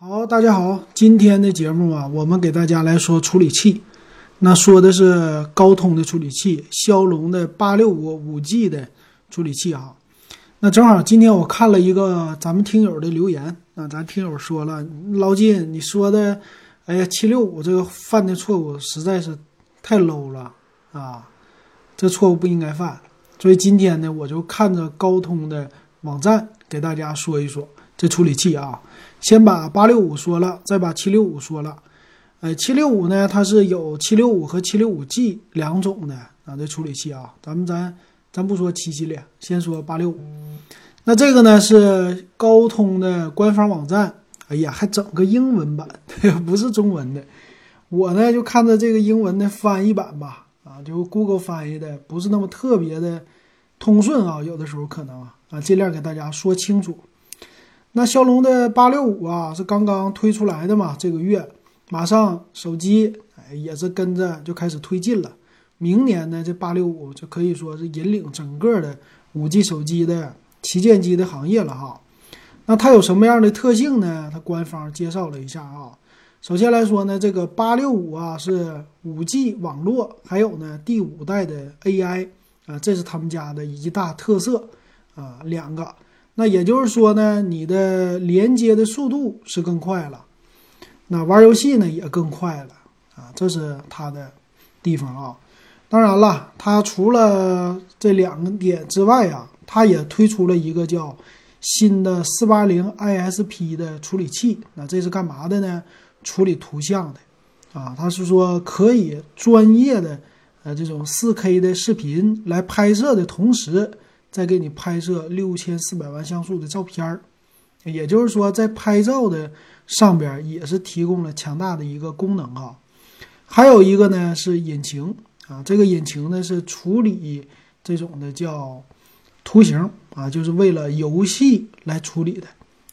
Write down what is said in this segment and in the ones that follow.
好，大家好，今天的节目啊，我们给大家来说处理器。那说的是高通的处理器，骁龙的八六五五 G 的处理器啊。那正好今天我看了一个咱们听友的留言，那咱听友说了，老金你说的，哎呀，七六五这个犯的错误实在是太 low 了啊，这错误不应该犯。所以今天呢，我就看着高通的网站给大家说一说这处理器啊。先把八六五说了，再把七六五说了。呃，七六五呢，它是有七六五和七六五 G 两种的啊，这处理器啊。咱们咱咱不说七系列，先说八六五。那这个呢是高通的官方网站，哎呀，还整个英文版，不是中文的。我呢就看着这个英文的翻译版吧，啊，就 Google 翻译的，不是那么特别的通顺啊，有的时候可能啊，尽量给大家说清楚。那骁龙的八六五啊，是刚刚推出来的嘛？这个月马上手机哎也是跟着就开始推进了。明年呢，这八六五就可以说是引领整个的五 G 手机的旗舰机的行业了哈。那它有什么样的特性呢？它官方介绍了一下啊。首先来说呢，这个八六五啊是五 G 网络，还有呢第五代的 AI 啊，这是他们家的一大特色啊，两个。那也就是说呢，你的连接的速度是更快了，那玩游戏呢也更快了啊，这是它的地方啊。当然了，它除了这两个点之外啊，它也推出了一个叫新的四八零 ISP 的处理器。那这是干嘛的呢？处理图像的啊，它是说可以专业的呃这种四 K 的视频来拍摄的同时。再给你拍摄六千四百万像素的照片儿，也就是说，在拍照的上边也是提供了强大的一个功能啊。还有一个呢是引擎啊，这个引擎呢是处理这种的叫图形啊，就是为了游戏来处理的。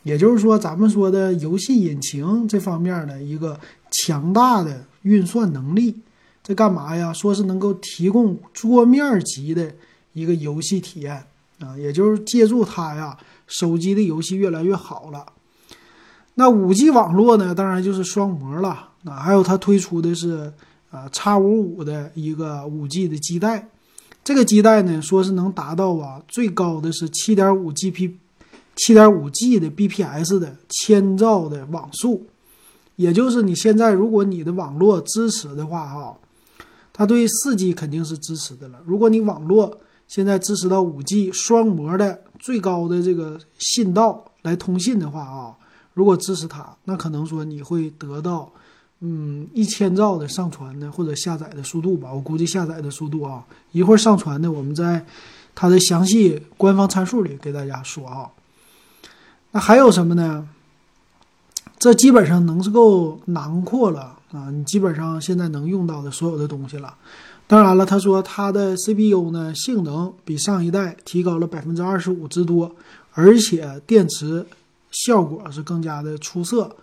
也就是说，咱们说的游戏引擎这方面的一个强大的运算能力，这干嘛呀？说是能够提供桌面级的。一个游戏体验啊，也就是借助它呀，手机的游戏越来越好了。那五 G 网络呢，当然就是双模了啊。还有它推出的是啊，叉五五的一个五 G 的基带，这个基带呢，说是能达到啊，最高的是七点五 G P，七点五 G 的 bps 的千兆的网速，也就是你现在如果你的网络支持的话哈，它对四 G 肯定是支持的了。如果你网络现在支持到五 G 双模的最高的这个信道来通信的话啊，如果支持它，那可能说你会得到，嗯，一千兆的上传的或者下载的速度吧。我估计下载的速度啊，一会儿上传的我们在它的详细官方参数里给大家说啊。那还有什么呢？这基本上能够囊括了啊，你基本上现在能用到的所有的东西了。当然了，他说他的 CPU 呢性能比上一代提高了百分之二十五之多，而且电池效果是更加的出色，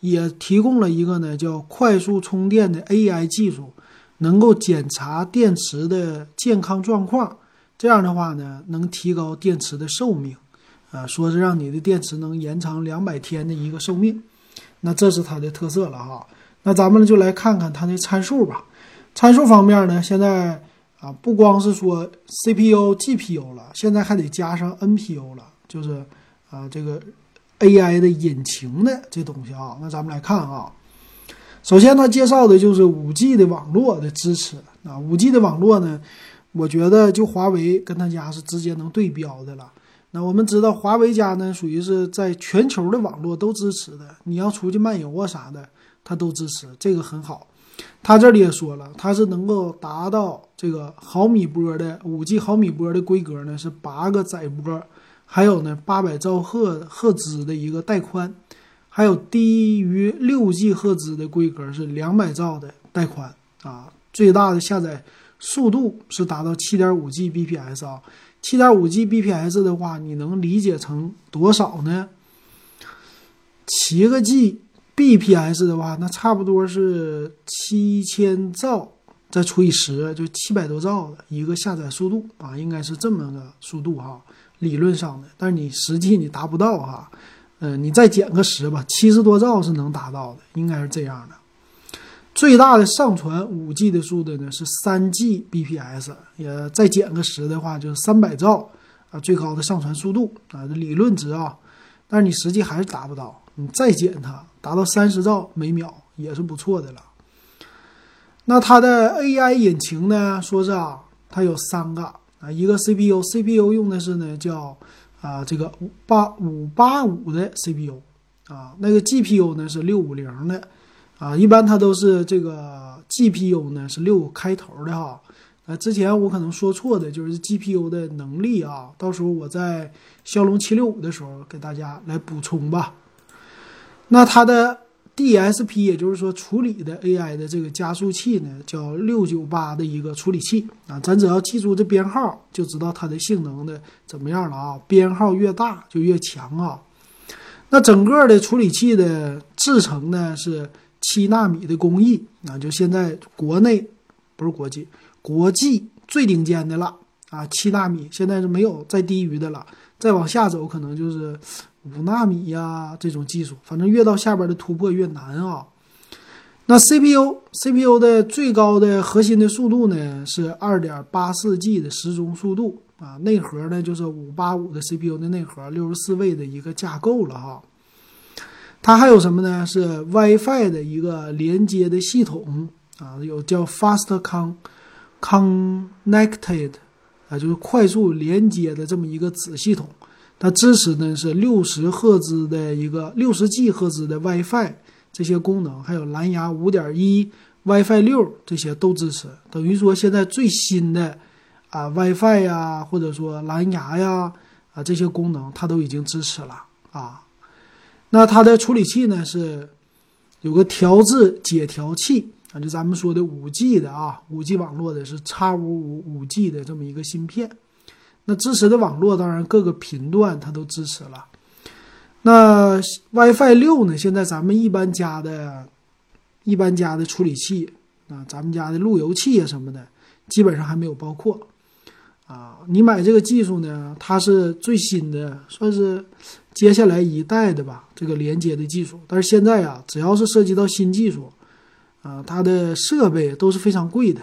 也提供了一个呢叫快速充电的 AI 技术，能够检查电池的健康状况，这样的话呢能提高电池的寿命，啊，说是让你的电池能延长两百天的一个寿命，那这是它的特色了哈。那咱们就来看看它的参数吧。参数方面呢，现在啊不光是说 CPU、GPU 了，现在还得加上 NPU 了，就是啊这个 AI 的引擎的这东西啊。那咱们来看啊，首先它介绍的就是 5G 的网络的支持啊。5G 的网络呢，我觉得就华为跟他家是直接能对标的了。那我们知道华为家呢，属于是在全球的网络都支持的，你要出去漫游啊啥的，它都支持，这个很好。他这里也说了，它是能够达到这个毫米波的五 G 毫米波的规格呢，是八个载波，还有呢八百兆赫赫兹的一个带宽，还有低于六 G 赫兹的规格是两百兆的带宽啊，最大的下载速度是达到七点五 G bps 啊，七点五 G bps 的话，你能理解成多少呢？七个 G。Bps 的话，那差不多是七千兆再除以十，就七百多兆的一个下载速度啊，应该是这么个速度哈，理论上的。但是你实际你达不到哈，嗯，你再减个十吧，七十多兆是能达到的，应该是这样的。最大的上传五 G 的速度呢是三 Gbps，也再减个十的话就是三百兆啊，最高的上传速度啊，理论值啊，但是你实际还是达不到，你再减它达到三十兆每秒也是不错的了。那它的 AI 引擎呢，说是啊，它有三个啊，一个 CPU，CPU 用的是呢叫啊这个五八五八五的 CPU 啊，那个 GPU 呢是六五零的。啊，一般它都是这个 GPU 呢是六开头的哈。呃，之前我可能说错的就是 GPU 的能力啊，到时候我在骁龙七六五的时候给大家来补充吧。那它的 DSP，也就是说处理的 AI 的这个加速器呢，叫六九八的一个处理器啊。咱只要记住这编号，就知道它的性能的怎么样了啊。编号越大就越强啊。那整个的处理器的制成呢是。七纳米的工艺啊，就现在国内不是国际，国际最顶尖的了啊！七纳米现在是没有再低于的了，再往下走可能就是五纳米呀这种技术，反正越到下边的突破越难啊。那 CPU，CPU 的最高的核心的速度呢是二点八四 G 的时钟速度啊，内核呢就是五八五的 CPU 的内核，六十四位的一个架构了哈。它还有什么呢？是 WiFi 的一个连接的系统啊，有叫 Fast Con Connected 啊，就是快速连接的这么一个子系统。它支持呢是六十赫兹的一个六十 G 赫兹的 WiFi 这些功能，还有蓝牙五点一、WiFi 六这些都支持。等于说现在最新的啊 WiFi 呀，或者说蓝牙呀啊这些功能，它都已经支持了啊。那它的处理器呢是有个调制解调器啊，就咱们说的五 G 的啊，五 G 网络的是叉五五五 G 的这么一个芯片。那支持的网络当然各个频段它都支持了。那 WiFi 六呢？现在咱们一般家的、一般家的处理器啊，咱们家的路由器啊什么的，基本上还没有包括啊。你买这个技术呢，它是最新的，算是。接下来一代的吧，这个连接的技术，但是现在啊，只要是涉及到新技术，啊，它的设备都是非常贵的，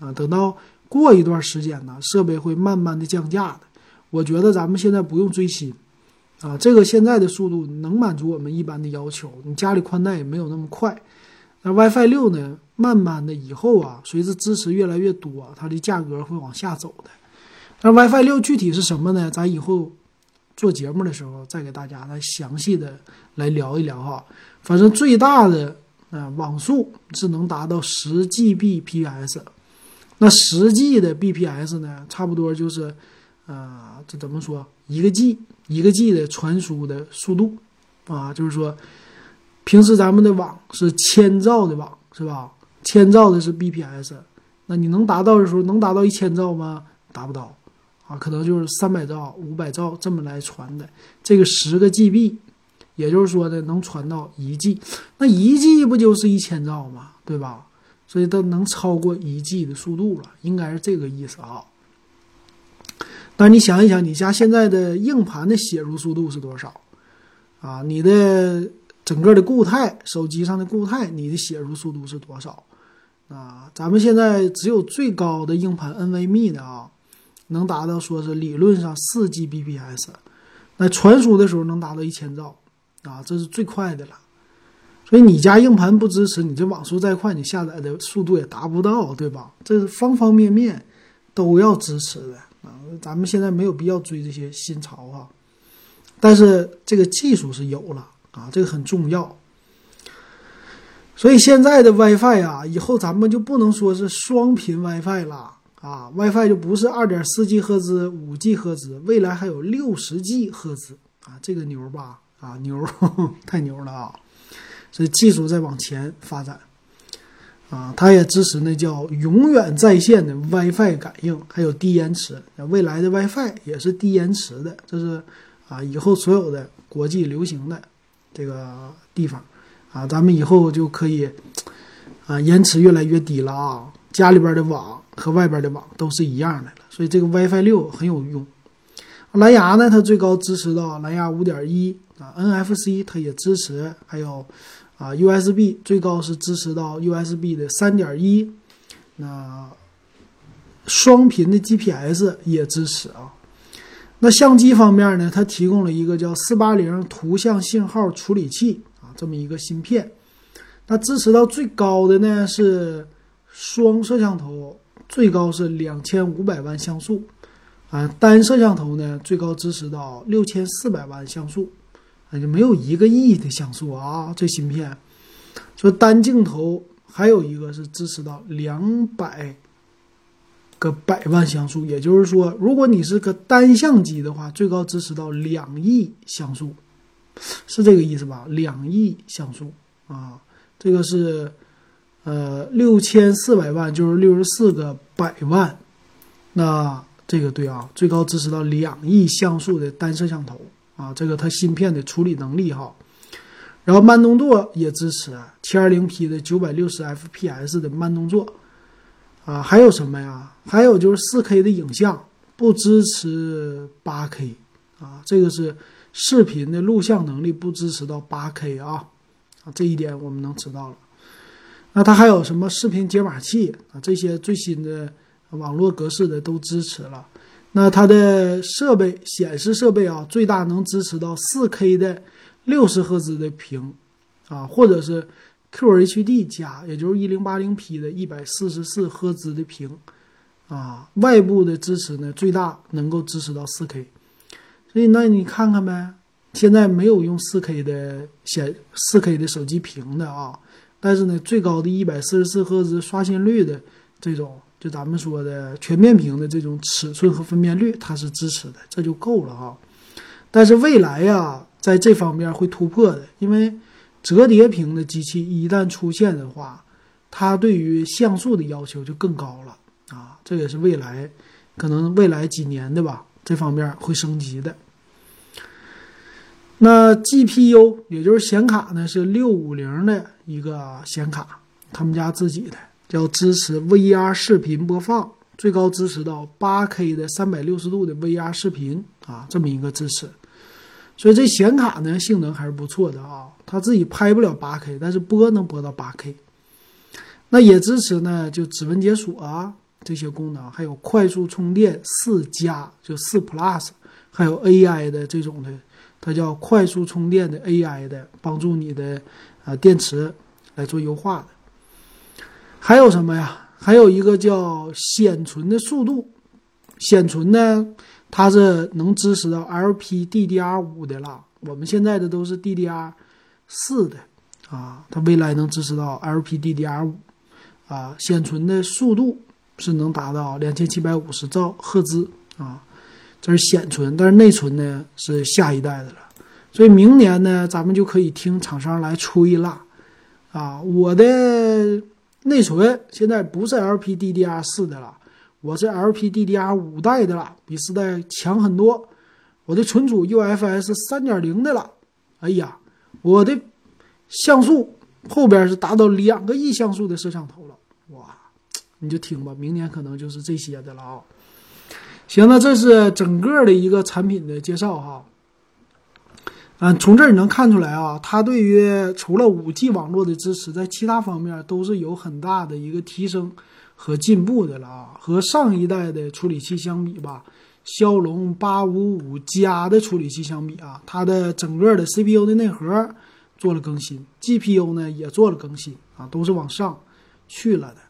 啊，等到过一段时间呢，设备会慢慢的降价的。我觉得咱们现在不用追新，啊，这个现在的速度能满足我们一般的要求，你家里宽带也没有那么快。那 WiFi 六呢，慢慢的以后啊，随着支持越来越多，它的价格会往下走的。那 WiFi 六具体是什么呢？咱以后。做节目的时候，再给大家来详细的来聊一聊哈。反正最大的啊网速是能达到十 Gbps，那十 G 的 bps 呢，差不多就是啊这怎么说一个 G 一个 G 的传输的速度啊，就是说平时咱们的网是千兆的网是吧？千兆的是 bps，那你能达到的时候能达到一千兆吗？达不到。啊，可能就是三百兆、五百兆这么来传的，这个十个 GB，也就是说呢，能传到一 G，那一 G 不就是一千兆吗？对吧？所以它能超过一 G 的速度了，应该是这个意思啊。但你想一想，你家现在的硬盘的写入速度是多少？啊，你的整个的固态，手机上的固态，你的写入速度是多少？啊，咱们现在只有最高的硬盘 NVMe 的啊。能达到说是理论上四 Gbps，那传输的时候能达到一千兆，啊，这是最快的了。所以你家硬盘不支持，你这网速再快，你下载的速度也达不到，对吧？这是方方面面都要支持的啊。咱们现在没有必要追这些新潮啊，但是这个技术是有了啊，这个很重要。所以现在的 WiFi 啊，以后咱们就不能说是双频 WiFi 了。啊，WiFi 就不是二点四 G 赫兹、五 G 赫兹，未来还有六十 G 赫兹啊，这个牛吧？啊，牛，太牛了啊！这技术在往前发展啊，它也支持那叫永远在线的 WiFi 感应，还有低延迟。未来的 WiFi 也是低延迟的，这是啊，以后所有的国际流行的这个地方啊，咱们以后就可以啊，延迟越来越低了啊，家里边的网。和外边的网都是一样的了，所以这个 WiFi 六很有用，蓝牙呢，它最高支持到蓝牙五点一啊，NFC 它也支持，还有啊 USB 最高是支持到 USB 的三点一，那双频的 GPS 也支持啊。那相机方面呢，它提供了一个叫四八零图像信号处理器啊，这么一个芯片。那支持到最高的呢是双摄像头，最高是两千五百万像素。啊，单摄像头呢，最高支持到六千四百万像素，啊，就没有一个亿的像素啊。这芯片说单镜头还有一个是支持到两百个百万像素，也就是说，如果你是个单相机的话，最高支持到两亿像素，是这个意思吧？两亿像素啊，这个是呃六千四百万，就是六十四个百万，那。这个对啊，最高支持到两亿像素的单摄像头啊，这个它芯片的处理能力哈，然后慢动作也支持七二零 P 的九百六十 FPS 的慢动作啊，还有什么呀？还有就是四 K 的影像不支持八 K 啊，这个是视频的录像能力不支持到八 K 啊啊，这一点我们能知道了。那它还有什么视频解码器啊？这些最新的。网络格式的都支持了，那它的设备显示设备啊，最大能支持到 4K 的六十赫兹的屏啊，或者是 QHD 加，也就是 1080P 的一百四十四赫兹的屏啊。外部的支持呢，最大能够支持到 4K。所以那你看看呗，现在没有用 4K 的显 4K 的手机屏的啊，但是呢，最高的一百四十四赫兹刷新率的这种。就咱们说的全面屏的这种尺寸和分辨率，它是支持的，这就够了哈。但是未来呀，在这方面会突破的，因为折叠屏的机器一旦出现的话，它对于像素的要求就更高了啊。这也是未来可能未来几年的吧，这方面会升级的。那 GPU 也就是显卡呢，是六五零的一个显卡，他们家自己的。叫支持 VR 视频播放，最高支持到 8K 的三百六十度的 VR 视频啊，这么一个支持。所以这显卡呢，性能还是不错的啊。它自己拍不了 8K，但是播能播到 8K。那也支持呢，就指纹解锁啊这些功能，还有快速充电四加，就四 Plus，还有 AI 的这种的，它叫快速充电的 AI 的，帮助你的啊电池来做优化的。还有什么呀？还有一个叫显存的速度，显存呢，它是能支持到 LPDDR5 的了。我们现在的都是 DDR4 的啊，它未来能支持到 LPDDR5 啊。显存的速度是能达到两千七百五十兆赫兹啊，这是显存。但是内存呢是下一代的了，所以明年呢，咱们就可以听厂商来吹了啊，我的。内存现在不是 LPDDR 四的了，我是 LPDDR 五代的了，比四代强很多。我的存储 UFS 三点零的了，哎呀，我的像素后边是达到两个亿像素的摄像头了，哇！你就听吧，明年可能就是这些的了啊。行，那这是整个的一个产品的介绍哈。嗯，从这儿你能看出来啊，它对于除了五 G 网络的支持，在其他方面都是有很大的一个提升和进步的了啊。和上一代的处理器相比吧，骁龙八五五加的处理器相比啊，它的整个的 CPU 的内核做了更新，GPU 呢也做了更新啊，都是往上去了的。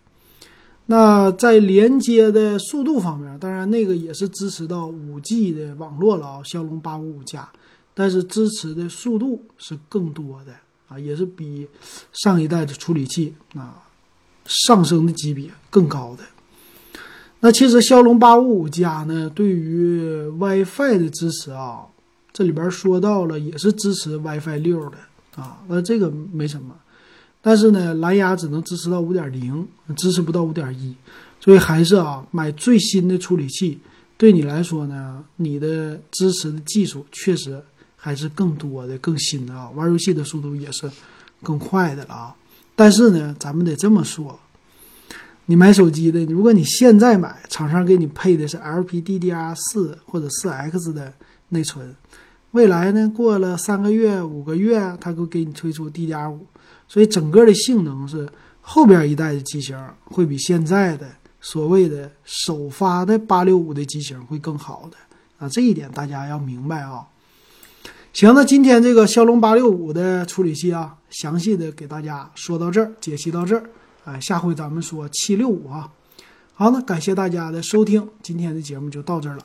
那在连接的速度方面，当然那个也是支持到五 G 的网络了啊，骁龙八五五加。但是支持的速度是更多的啊，也是比上一代的处理器啊上升的级别更高的。那其实骁龙八五五加呢，对于 WiFi 的支持啊，这里边说到了也是支持 WiFi 六的啊，那这个没什么。但是呢，蓝牙只能支持到五点零，支持不到五点一，所以还是啊，买最新的处理器对你来说呢，你的支持的技术确实。还是更多的、更新的啊，玩游戏的速度也是更快的了啊。但是呢，咱们得这么说，你买手机的，如果你现在买，厂商给你配的是 LPDDR 四或者四 X 的内存，未来呢，过了三个月、五个月，它会给你推出 DDR 五，所以整个的性能是后边一代的机型会比现在的所谓的首发的八六五的机型会更好的啊，这一点大家要明白啊。行，那今天这个骁龙八六五的处理器啊，详细的给大家说到这儿，解析到这儿。哎，下回咱们说七六五啊。好，那感谢大家的收听，今天的节目就到这儿了。